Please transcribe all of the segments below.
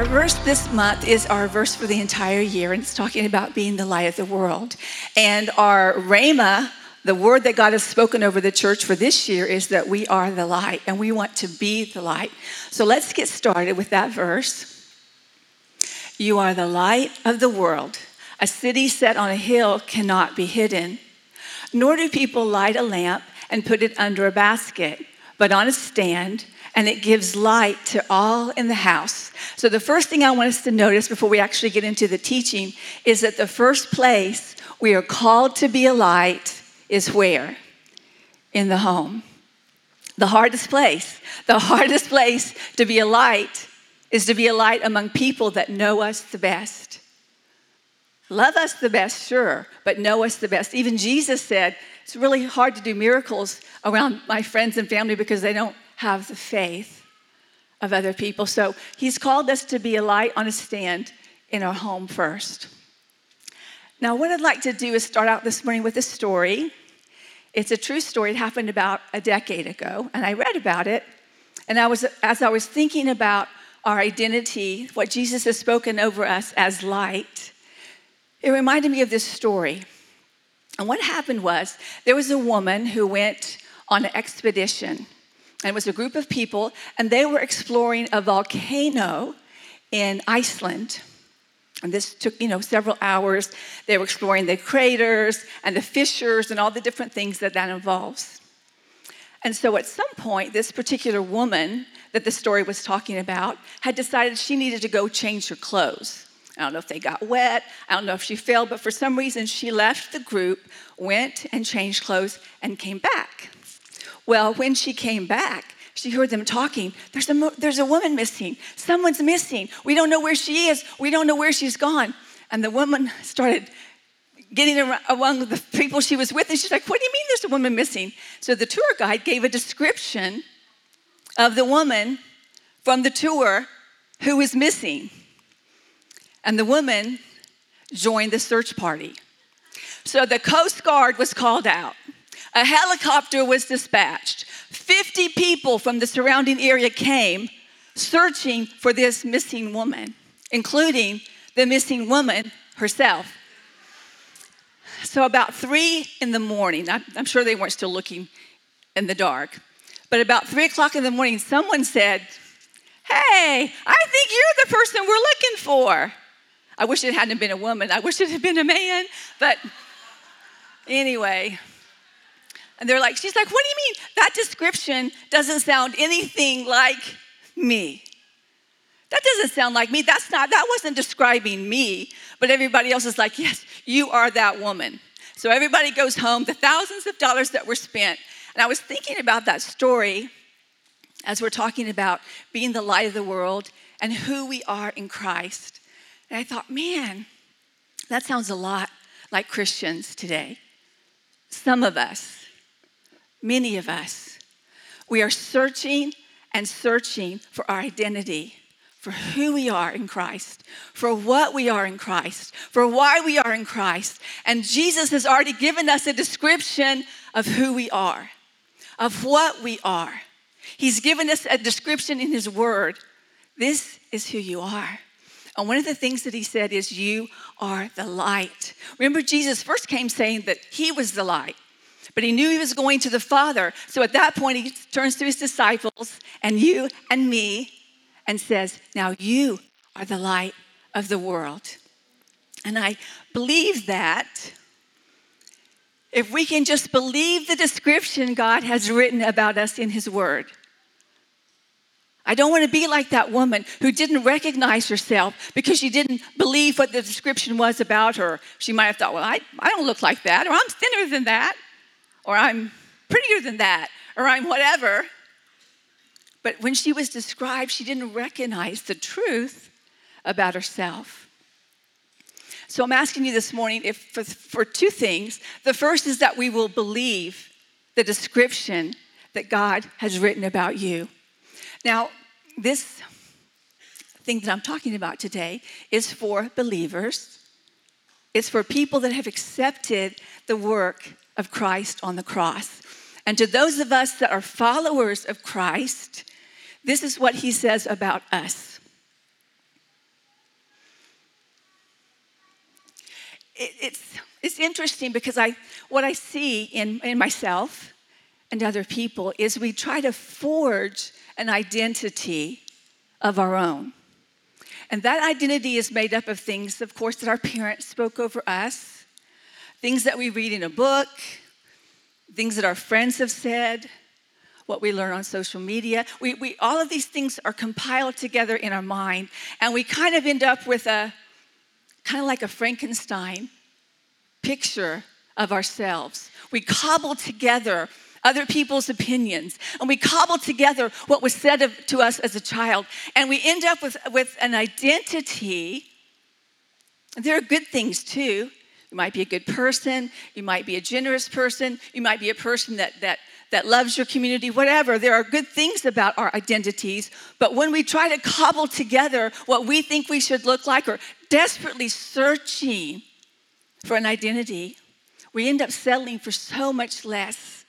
Our verse this month is our verse for the entire year, and it's talking about being the light of the world. And our Rhema, the word that God has spoken over the church for this year, is that we are the light and we want to be the light. So let's get started with that verse. You are the light of the world. A city set on a hill cannot be hidden. Nor do people light a lamp and put it under a basket, but on a stand and it gives light to all in the house. So, the first thing I want us to notice before we actually get into the teaching is that the first place we are called to be a light is where? In the home. The hardest place, the hardest place to be a light is to be a light among people that know us the best. Love us the best, sure, but know us the best. Even Jesus said, It's really hard to do miracles around my friends and family because they don't have the faith of other people. So he's called us to be a light on a stand in our home first. Now, what I'd like to do is start out this morning with a story. It's a true story. It happened about a decade ago, and I read about it. And I was, as I was thinking about our identity, what Jesus has spoken over us as light, it reminded me of this story. And what happened was there was a woman who went on an expedition and it was a group of people, and they were exploring a volcano in Iceland. And this took, you know, several hours. They were exploring the craters and the fissures and all the different things that that involves. And so at some point, this particular woman that the story was talking about had decided she needed to go change her clothes. I don't know if they got wet, I don't know if she failed, but for some reason she left the group, went and changed clothes, and came back. Well, when she came back, she heard them talking. There's a, there's a woman missing. Someone's missing. We don't know where she is. We don't know where she's gone. And the woman started getting among the people she was with, and she's like, What do you mean there's a woman missing? So the tour guide gave a description of the woman from the tour who was missing. And the woman joined the search party. So the Coast Guard was called out. A helicopter was dispatched. 50 people from the surrounding area came searching for this missing woman, including the missing woman herself. So, about three in the morning, I'm sure they weren't still looking in the dark, but about three o'clock in the morning, someone said, Hey, I think you're the person we're looking for. I wish it hadn't been a woman, I wish it had been a man, but anyway, and they're like, she's like, what do you mean? That description doesn't sound anything like me. That doesn't sound like me. That's not, that wasn't describing me. But everybody else is like, yes, you are that woman. So everybody goes home, the thousands of dollars that were spent. And I was thinking about that story as we're talking about being the light of the world and who we are in Christ. And I thought, man, that sounds a lot like Christians today. Some of us many of us, we are searching and searching for our identity, for who we are in Christ, for what we are in Christ, for why we are in Christ. And Jesus has already given us a description of who we are, of what we are. He's given us a description in His Word. This is who you are. And one of the things that he said is, You are the light. Remember, Jesus first came saying that he was the light. But he knew he was going to the Father. So at that point, he turns to his disciples and you and me and says, Now you are the light of the world. And I believe that if we can just believe the description God has written about us in his word. I don't want to be like that woman who didn't recognize herself because she didn't believe what the description was about her. She might have thought, well, I, I don't look like that, or I'm thinner than that or I'm prettier than that, or I'm whatever. But when she was described, she didn't recognize the truth about herself. So I'm asking you this morning if for, for two things. The first is that we will believe the description that God has written about you. Now, this thing that I'm talking about today is for believers. It's for people that have accepted the work of Christ on the cross. And to those of us that are followers of Christ, this is what he says about us. It's, it's interesting because I, what I see in, in myself and other people is we try to forge an identity of our own. And that identity is made up of things, of course, that our parents spoke over us things that we read in a book, things that our friends have said, what we learn on social media. We, we, all of these things are compiled together in our mind, and we kind of end up with a kind of like a Frankenstein picture of ourselves. We cobble together other people's opinions, and we cobble together what was said of, to us as a child, and we end up with, with an identity. There are good things too. You might be a good person, you might be a generous person, you might be a person that, that, that loves your community, whatever. There are good things about our identities, but when we try to cobble together what we think we should look like or desperately searching for an identity, we end up settling for so much less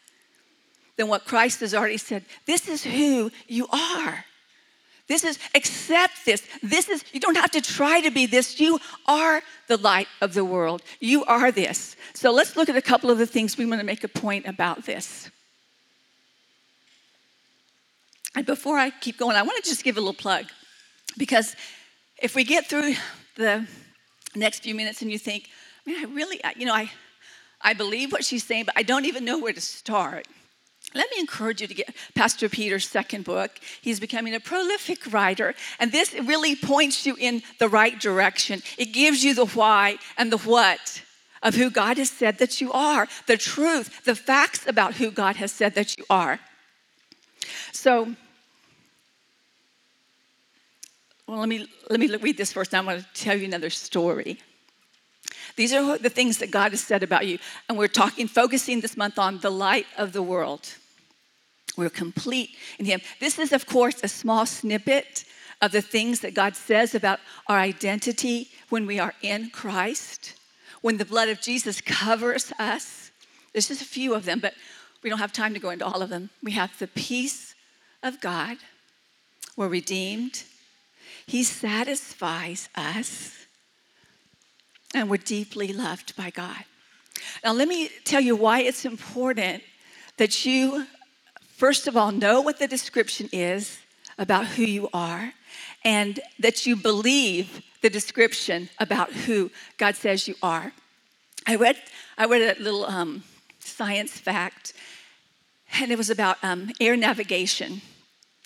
than what Christ has already said. This is who you are. This is, accept this. This is, you don't have to try to be this. You are the light of the world. You are this. So let's look at a couple of the things we want to make a point about this. And before I keep going, I want to just give a little plug because if we get through the next few minutes and you think, I mean, I really, you know, I, I believe what she's saying, but I don't even know where to start. Let me encourage you to get Pastor Peter's second book. He's becoming a prolific writer, and this really points you in the right direction. It gives you the why and the what of who God has said that you are, the truth, the facts about who God has said that you are. So, well, let me let me read this first. I want to tell you another story. These are the things that God has said about you, and we're talking, focusing this month on the light of the world. We're complete in Him. This is, of course, a small snippet of the things that God says about our identity when we are in Christ, when the blood of Jesus covers us. There's just a few of them, but we don't have time to go into all of them. We have the peace of God, we're redeemed, He satisfies us, and we're deeply loved by God. Now, let me tell you why it's important that you first of all, know what the description is about who you are, and that you believe the description about who God says you are. I read, I read a little um, science fact, and it was about um, air navigation.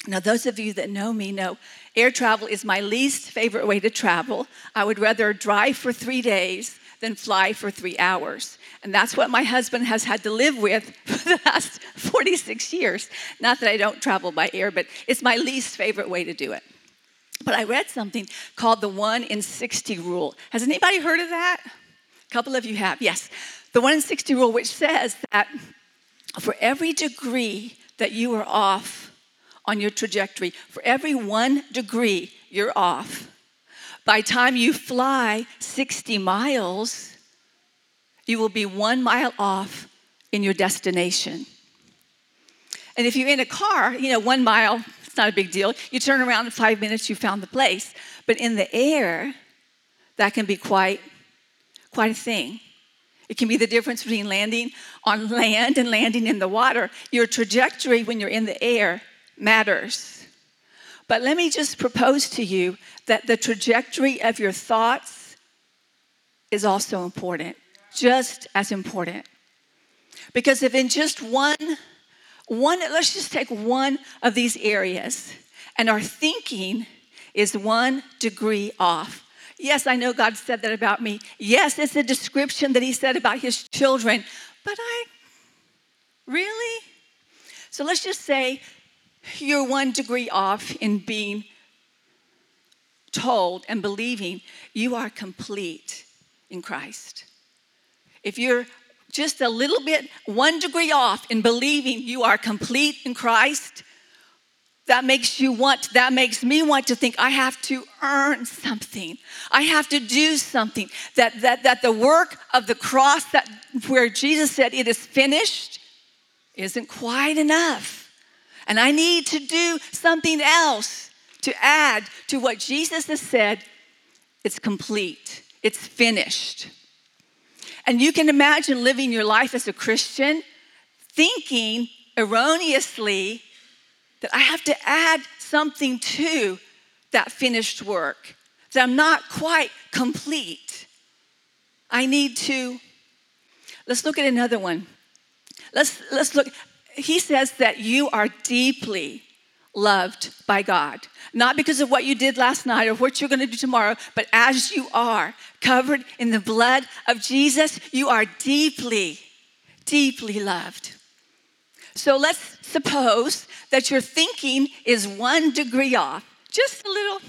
Now, those of you that know me know air travel is my least favorite way to travel. I would rather drive for three days than fly for three hours. And that's what my husband has had to live with for the last 46 years. Not that I don't travel by air, but it's my least favorite way to do it. But I read something called the 1 in 60 rule. Has anybody heard of that? A couple of you have, yes. The 1 in 60 rule, which says that for every degree that you are off on your trajectory, for every one degree you're off, by time you fly 60 miles, you will be one mile off in your destination. And if you're in a car, you know, one mile, it's not a big deal. You turn around in five minutes, you found the place. But in the air, that can be quite, quite a thing. It can be the difference between landing on land and landing in the water. Your trajectory when you're in the air matters. But let me just propose to you that the trajectory of your thoughts is also important, just as important. Because if in just one, one, let's just take one of these areas, and our thinking is one degree off. Yes, I know God said that about me. Yes, it's a description that He said about His children, but I really? So let's just say you're one degree off in being told and believing you are complete in Christ. If you're just a little bit, one degree off in believing you are complete in Christ, that makes you want, that makes me want to think I have to earn something. I have to do something. That, that, that the work of the cross, that where Jesus said it is finished, isn't quite enough. And I need to do something else to add to what Jesus has said it's complete, it's finished. And you can imagine living your life as a Christian thinking erroneously that I have to add something to that finished work, that I'm not quite complete. I need to. Let's look at another one. Let's, let's look. He says that you are deeply loved by God. Not because of what you did last night or what you're going to do tomorrow, but as you are, covered in the blood of Jesus, you are deeply, deeply loved. So let's suppose that your thinking is one degree off, just a little.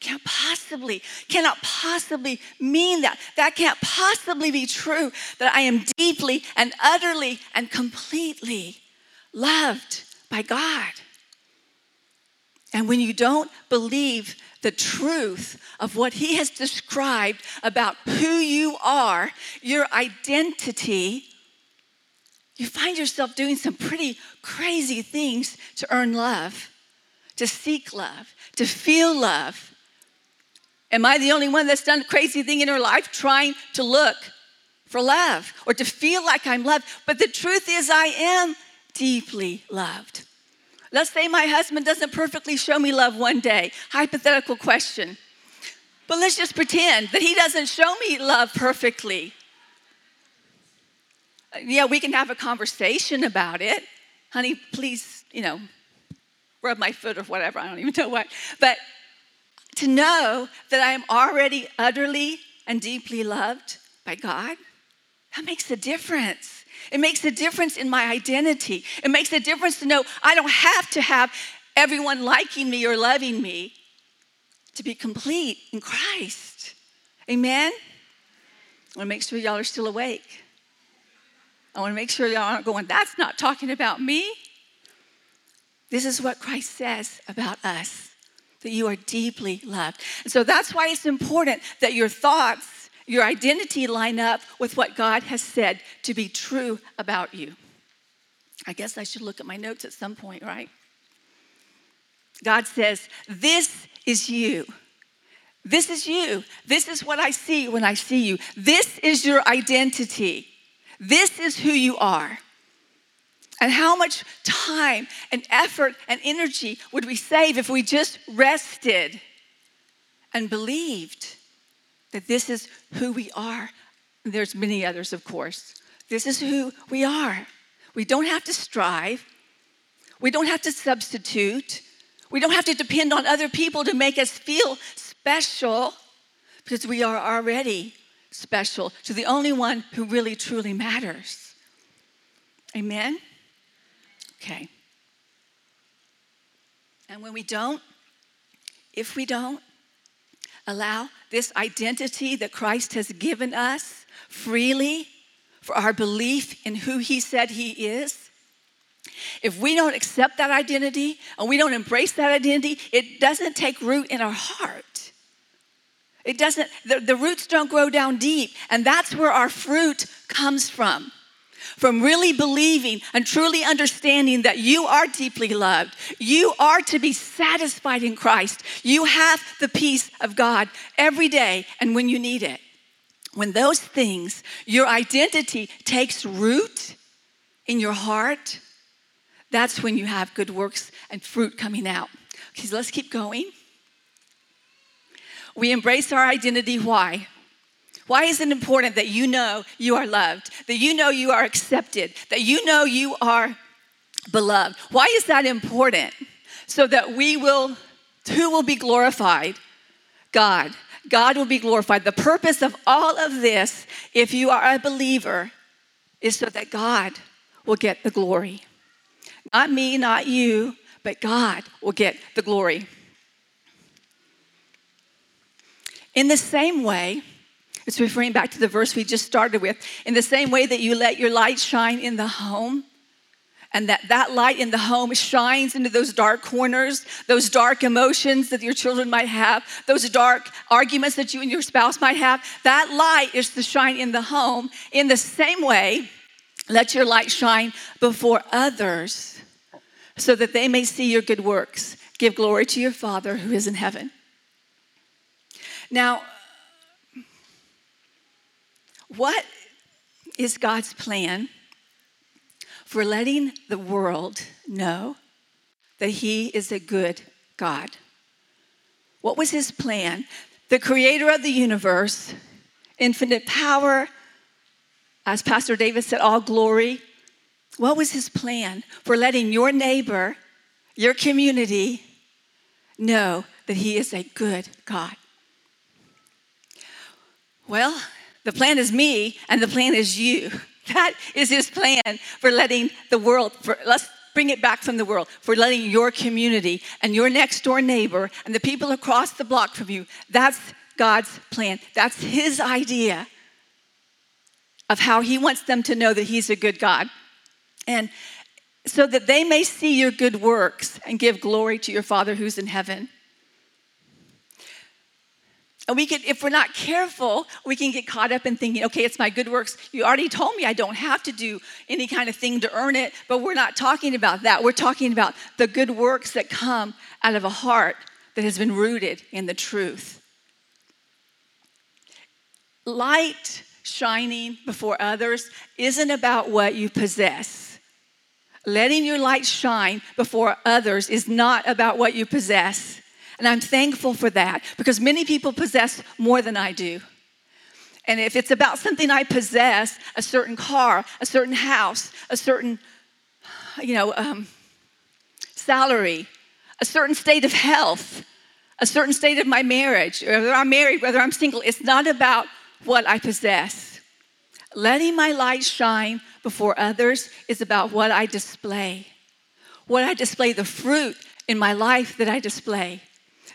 Can't possibly, cannot possibly mean that. That can't possibly be true that I am deeply and utterly and completely loved by God. And when you don't believe the truth of what he has described about who you are, your identity, you find yourself doing some pretty crazy things to earn love, to seek love, to feel love. Am I the only one that's done a crazy thing in her life trying to look for love or to feel like I'm loved? But the truth is, I am deeply loved. Let's say my husband doesn't perfectly show me love one day. Hypothetical question. But let's just pretend that he doesn't show me love perfectly. Yeah, we can have a conversation about it. Honey, please, you know, rub my foot or whatever. I don't even know what. But to know that I am already utterly and deeply loved by God, that makes a difference. It makes a difference in my identity. It makes a difference to know I don't have to have everyone liking me or loving me to be complete in Christ. Amen? I want to make sure y'all are still awake. I want to make sure y'all aren't going, that's not talking about me. This is what Christ says about us that you are deeply loved. And so that's why it's important that your thoughts your identity line up with what God has said to be true about you. I guess I should look at my notes at some point, right? God says, This is you. This is you. This is what I see when I see you. This is your identity. This is who you are. And how much time and effort and energy would we save if we just rested and believed? That this is who we are. There's many others, of course. This is who we are. We don't have to strive. We don't have to substitute. We don't have to depend on other people to make us feel special because we are already special to the only one who really truly matters. Amen? Okay. And when we don't, if we don't, allow this identity that Christ has given us freely for our belief in who He said He is, if we don't accept that identity and we don't embrace that identity, it doesn't take root in our heart. It doesn't, the, the roots don't grow down deep, and that's where our fruit comes from from really believing and truly understanding that you are deeply loved. You are to be satisfied in Christ. You have the peace of God every day and when you need it. When those things, your identity takes root in your heart, that's when you have good works and fruit coming out. Okay, so let's keep going. We embrace our identity. Why? Why is it important that you know you are loved, that you know you are accepted, that you know you are beloved? Why is that important? So that we will, who will be glorified? God. God will be glorified. The purpose of all of this, if you are a believer, is so that God will get the glory. Not me, not you, but God will get the glory. In the same way, it's referring back to the verse we just started with. In the same way that you let your light shine in the home, and that that light in the home shines into those dark corners, those dark emotions that your children might have, those dark arguments that you and your spouse might have, that light is to shine in the home. In the same way, let your light shine before others so that they may see your good works. Give glory to your Father who is in heaven. Now, what is God's plan for letting the world know that He is a good God. What was His plan? The creator of the universe, infinite power, as Pastor David said, all glory. What was His plan for letting your neighbor, your community, know that He is a good God? Well, the plan is me and the plan is you. That is his plan for letting the world, for, let's bring it back from the world, for letting your community and your next door neighbor and the people across the block from you, that's God's plan. That's his idea of how he wants them to know that he's a good God. And so that they may see your good works and give glory to your Father who's in heaven. And we could, if we're not careful, we can get caught up in thinking, okay, it's my good works. You already told me I don't have to do any kind of thing to earn it, but we're not talking about that. We're talking about the good works that come out of a heart that has been rooted in the truth. Light shining before others isn't about what you possess. Letting your light shine before others is not about what you possess. And I'm thankful for that because many people possess more than I do. And if it's about something I possess, a certain car, a certain house, a certain, you know, um, salary, a certain state of health, a certain state of my marriage, whether I'm married, whether I'm single, it's not about what I possess. Letting my light shine before others is about what I display. What I display, the fruit in my life that I display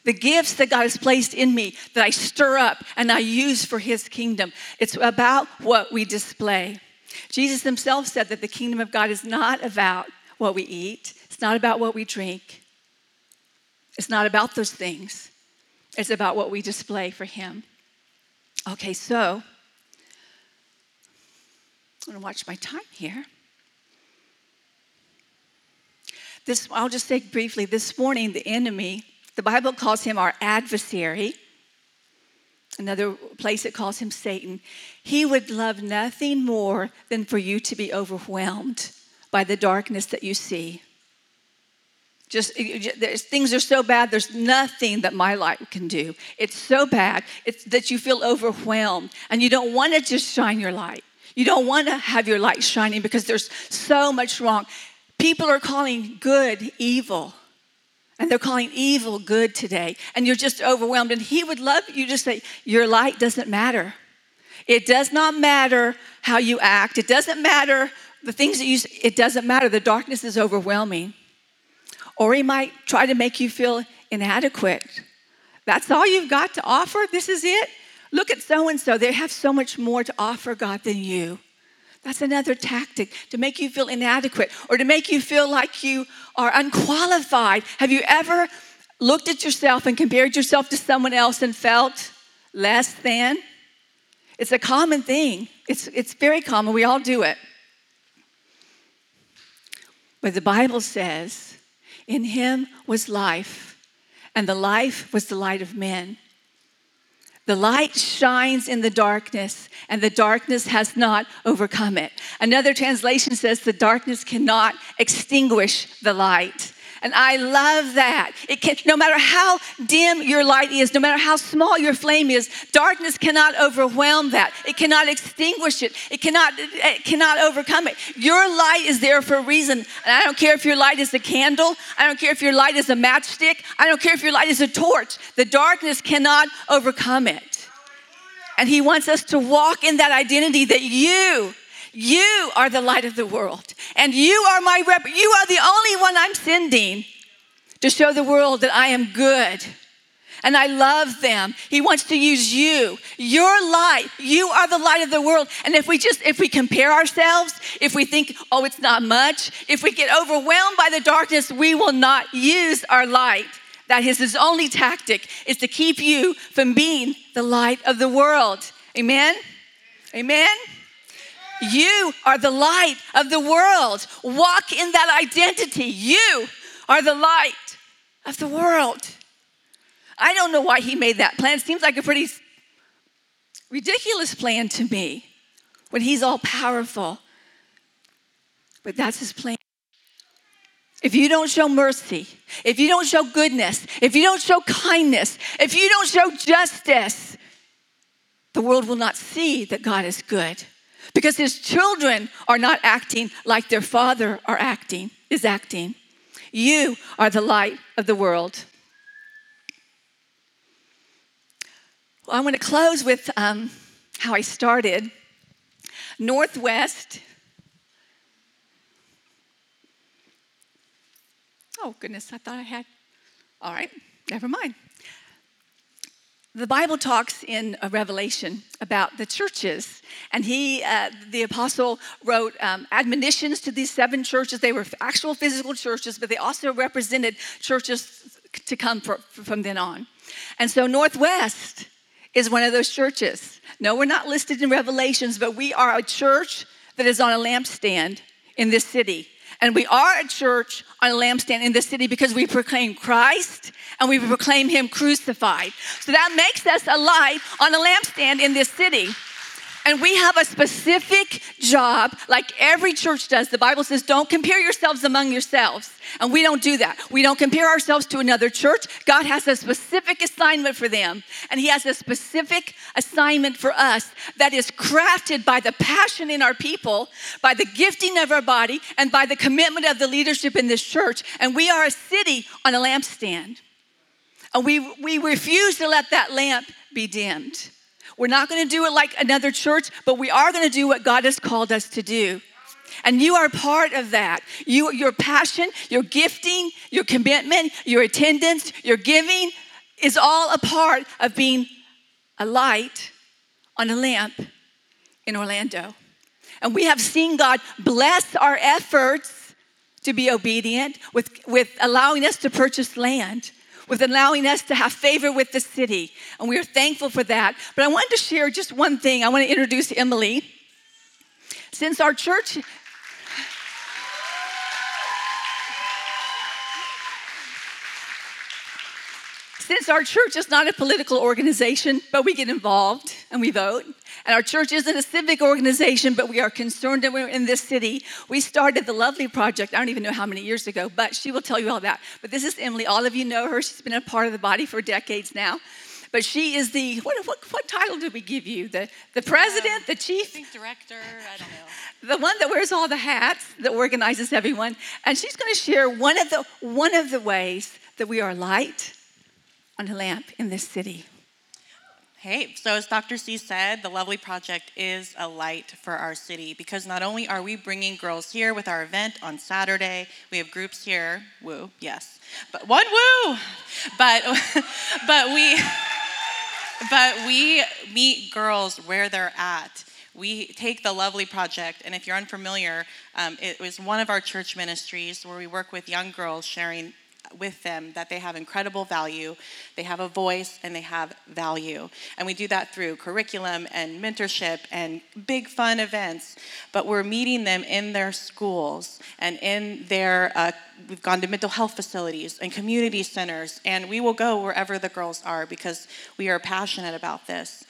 the gifts that God has placed in me that I stir up and I use for His kingdom. It's about what we display. Jesus Himself said that the kingdom of God is not about what we eat, it's not about what we drink, it's not about those things. It's about what we display for Him. Okay, so I'm going to watch my time here. This, I'll just say briefly this morning, the enemy the Bible calls him our adversary. Another place it calls him Satan. He would love nothing more than for you to be overwhelmed by the darkness that you see. Just things are so bad, there's nothing that my light can do. It's so bad it's that you feel overwhelmed and you don't want to just shine your light. You don't want to have your light shining because there's so much wrong. People are calling good evil. And they're calling evil good today. And you're just overwhelmed. And he would love you to say, Your light doesn't matter. It does not matter how you act. It doesn't matter the things that you, it doesn't matter. The darkness is overwhelming. Or he might try to make you feel inadequate. That's all you've got to offer? This is it? Look at so and so. They have so much more to offer God than you. That's another tactic to make you feel inadequate or to make you feel like you are unqualified. Have you ever looked at yourself and compared yourself to someone else and felt less than? It's a common thing. It's, it's very common. We all do it. But the Bible says, In him was life, and the life was the light of men. The light shines in the darkness, and the darkness has not overcome it. Another translation says the darkness cannot extinguish the light. And I love that. It can, no matter how dim your light is, no matter how small your flame is, darkness cannot overwhelm that. It cannot extinguish it. It cannot, it cannot overcome it. Your light is there for a reason. And I don't care if your light is a candle. I don't care if your light is a matchstick. I don't care if your light is a torch. The darkness cannot overcome it. And he wants us to walk in that identity that you you are the light of the world, and you are my rep. You are the only one I'm sending to show the world that I am good and I love them. He wants to use you, your light. You are the light of the world. And if we just, if we compare ourselves, if we think, oh, it's not much, if we get overwhelmed by the darkness, we will not use our light. That is his only tactic, is to keep you from being the light of the world. Amen? Amen? You are the light of the world. Walk in that identity. You are the light of the world. I don't know why he made that plan. It seems like a pretty ridiculous plan to me. when He's all powerful. But that's His plan. If you don't show mercy, if you don't show goodness, if you don't show kindness, if you don't show justice, the world will not see that God is good because his children are not acting like their father are acting is acting. You are the light of the world. Well, I want to close with um, how I started. Northwest. Oh, goodness, I thought I had. All right, never mind. The Bible talks in Revelation about the churches, and he, uh, the apostle, wrote um, admonitions to these seven churches. They were actual physical churches, but they also represented churches to come for, from then on. And so, Northwest is one of those churches. No, we're not listed in Revelations, but we are a church that is on a lampstand in this city. And we are a church on a lampstand in the city because we proclaim Christ and we proclaim Him crucified. So that makes us a light on a lampstand in this city. And we have a specific job, like every church does. The Bible says, don't compare yourselves among yourselves. And we don't do that. We don't compare ourselves to another church. God has a specific assignment for them. And He has a specific assignment for us that is crafted by the passion in our people, by the gifting of our body, and by the commitment of the leadership in this church. And we are a city on a lampstand. And we, we refuse to let that lamp be dimmed. We're not going to do it like another church, but we are going to do what God has called us to do. And you are part of that. You, your passion, your gifting, your commitment, your attendance, your giving is all a part of being a light on a lamp in Orlando. And we have seen God bless our efforts to be obedient with, with allowing us to purchase land with allowing us to have favor with the city. And we are thankful for that. But I wanted to share just one thing. I want to introduce Emily. Since our church since our church is not a political organization, but we get involved and we vote, and our church isn't a civic organization, but we are concerned that we're in this city, we started the Lovely Project. I don't even know how many years ago, but she will tell you all that. But this is Emily. All of you know her. She's been a part of the body for decades now. But she is the, what, what, what title did we give you? The, the president, the chief? I think director, I don't know. The one that wears all the hats, that organizes everyone. And she's going to share one of the, one of the ways that we are light on a lamp in this city. Hey, so as Dr. C said, the Lovely Project is a light for our city because not only are we bringing girls here with our event on Saturday, we have groups here, woo, yes, but one woo, but but we but we meet girls where they're at. We take the Lovely Project, and if you're unfamiliar, um, it was one of our church ministries where we work with young girls sharing with them that they have incredible value, they have a voice, and they have value. And we do that through curriculum and mentorship and big fun events. But we're meeting them in their schools and in their, uh, we've gone to mental health facilities and community centers, and we will go wherever the girls are because we are passionate about this.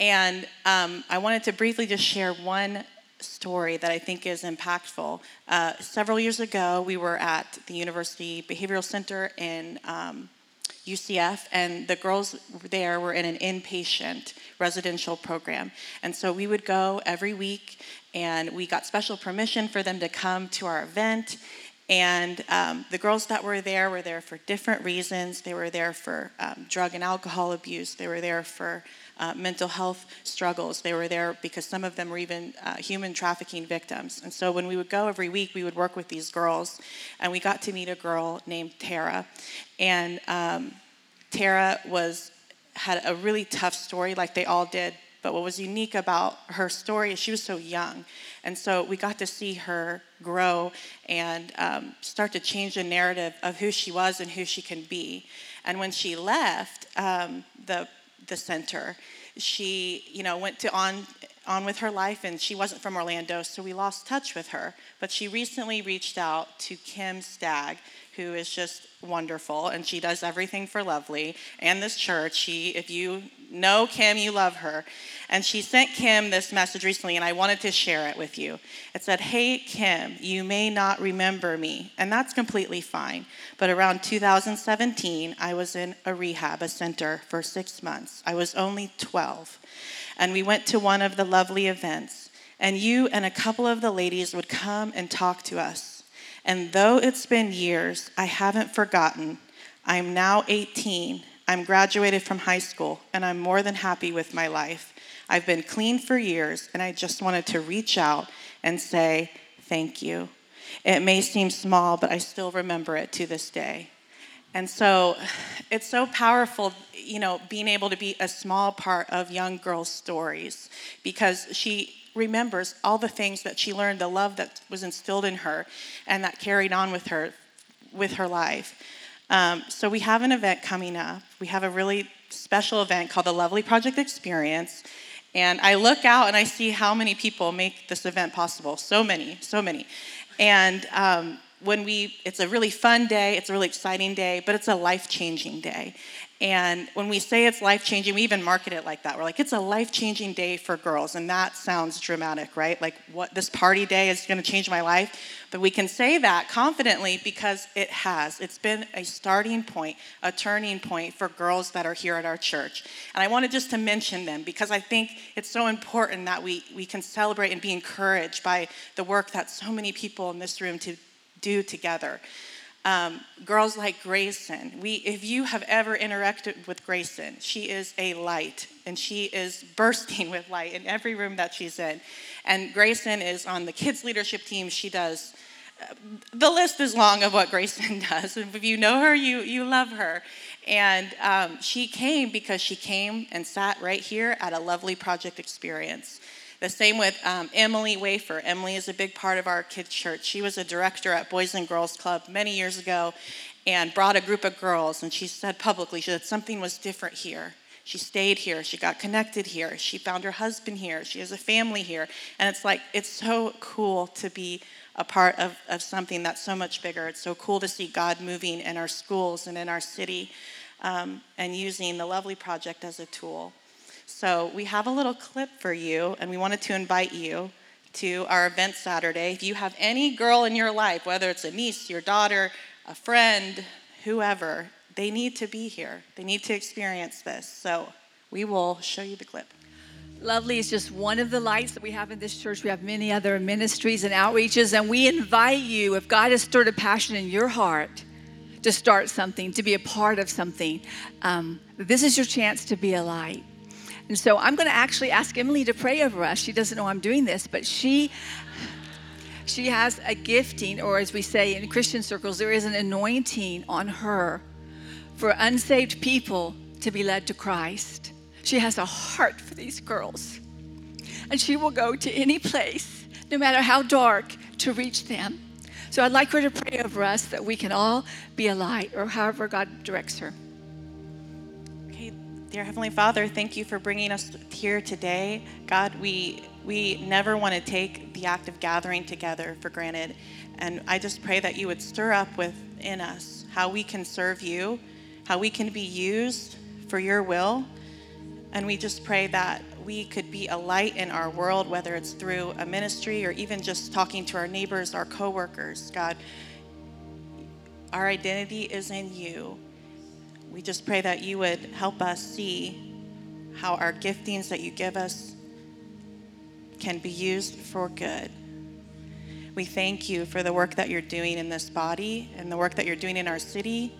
And um, I wanted to briefly just share one story that I think is impactful. Uh, several years ago, we were at the University Behavioral Center in um, UCF, and the girls there were in an inpatient residential program. And so we would go every week, and we got special permission for them to come to our event. And um, the girls that were there were there for different reasons. They were there for um, drug and alcohol abuse, they were there for uh, mental health struggles. They were there because some of them were even uh, human trafficking victims. And so when we would go every week, we would work with these girls, and we got to meet a girl named Tara. And um, Tara was had a really tough story, like they all did. But what was unique about her story is she was so young. And so we got to see her grow and um, start to change the narrative of who she was and who she can be. And when she left um, the the center. She, you know, went to on on with her life and she wasn't from Orlando, so we lost touch with her. But she recently reached out to Kim Stagg, who is just wonderful and she does everything for Lovely and this church. She if you know Kim, you love her. And she sent Kim this message recently, and I wanted to share it with you. It said, Hey, Kim, you may not remember me, and that's completely fine. But around 2017, I was in a rehab, a center, for six months. I was only 12. And we went to one of the lovely events, and you and a couple of the ladies would come and talk to us. And though it's been years, I haven't forgotten. I'm now 18 I'm graduated from high school and I'm more than happy with my life. I've been clean for years and I just wanted to reach out and say thank you. It may seem small, but I still remember it to this day. And so it's so powerful, you know, being able to be a small part of young girls' stories because she remembers all the things that she learned, the love that was instilled in her, and that carried on with her with her life. Um, so we have an event coming up. We have a really special event called the Lovely Project Experience. And I look out and I see how many people make this event possible. So many, so many. And um, when we, it's a really fun day, it's a really exciting day, but it's a life changing day. And when we say it's life changing, we even market it like that. We're like, it's a life changing day for girls. And that sounds dramatic, right? Like, what this party day is going to change my life. But we can say that confidently because it has. It's been a starting point, a turning point for girls that are here at our church. And I wanted just to mention them because I think it's so important that we, we can celebrate and be encouraged by the work that so many people in this room to do together um, girls like Grayson. We, if you have ever interacted with Grayson, she is a light, and she is bursting with light in every room that she's in. And Grayson is on the kids leadership team. She does. Uh, the list is long of what Grayson does. If you know her, you you love her. And um, she came because she came and sat right here at a lovely project experience. The same with um, Emily Wafer. Emily is a big part of our kids' church. She was a director at Boys and Girls Club many years ago and brought a group of girls. And she said publicly, she said something was different here. She stayed here. She got connected here. She found her husband here. She has a family here. And it's like, it's so cool to be a part of, of something that's so much bigger. It's so cool to see God moving in our schools and in our city um, and using the Lovely Project as a tool. So we have a little clip for you, and we wanted to invite you to our event Saturday. If you have any girl in your life, whether it's a niece, your daughter, a friend, whoever, they need to be here. They need to experience this. So we will show you the clip. Lovely is just one of the lights that we have in this church. We have many other ministries and outreaches, and we invite you, if God has stirred a passion in your heart, to start something, to be a part of something, um, this is your chance to be a light. And so I'm going to actually ask Emily to pray over us. She doesn't know I'm doing this, but she she has a gifting, or as we say in Christian circles, there is an anointing on her for unsaved people to be led to Christ. She has a heart for these girls. And she will go to any place, no matter how dark, to reach them. So I'd like her to pray over us that we can all be a light, or however God directs her. Dear Heavenly Father, thank you for bringing us here today. God, we we never want to take the act of gathering together for granted. And I just pray that you would stir up within us how we can serve you, how we can be used for your will. And we just pray that we could be a light in our world, whether it's through a ministry or even just talking to our neighbors, our coworkers. God, our identity is in you we just pray that you would help us see how our giftings that you give us can be used for good. We thank you for the work that you're doing in this body and the work that you're doing in our city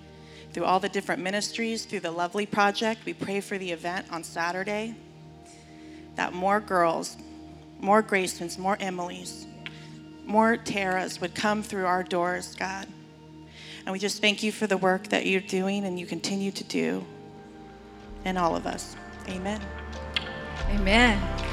through all the different ministries, through the Lovely Project. We pray for the event on Saturday that more girls, more Graysons, more Emilys, more Taras would come through our doors, God. And we just thank you for the work that you're doing and you continue to do in all of us. Amen. Amen.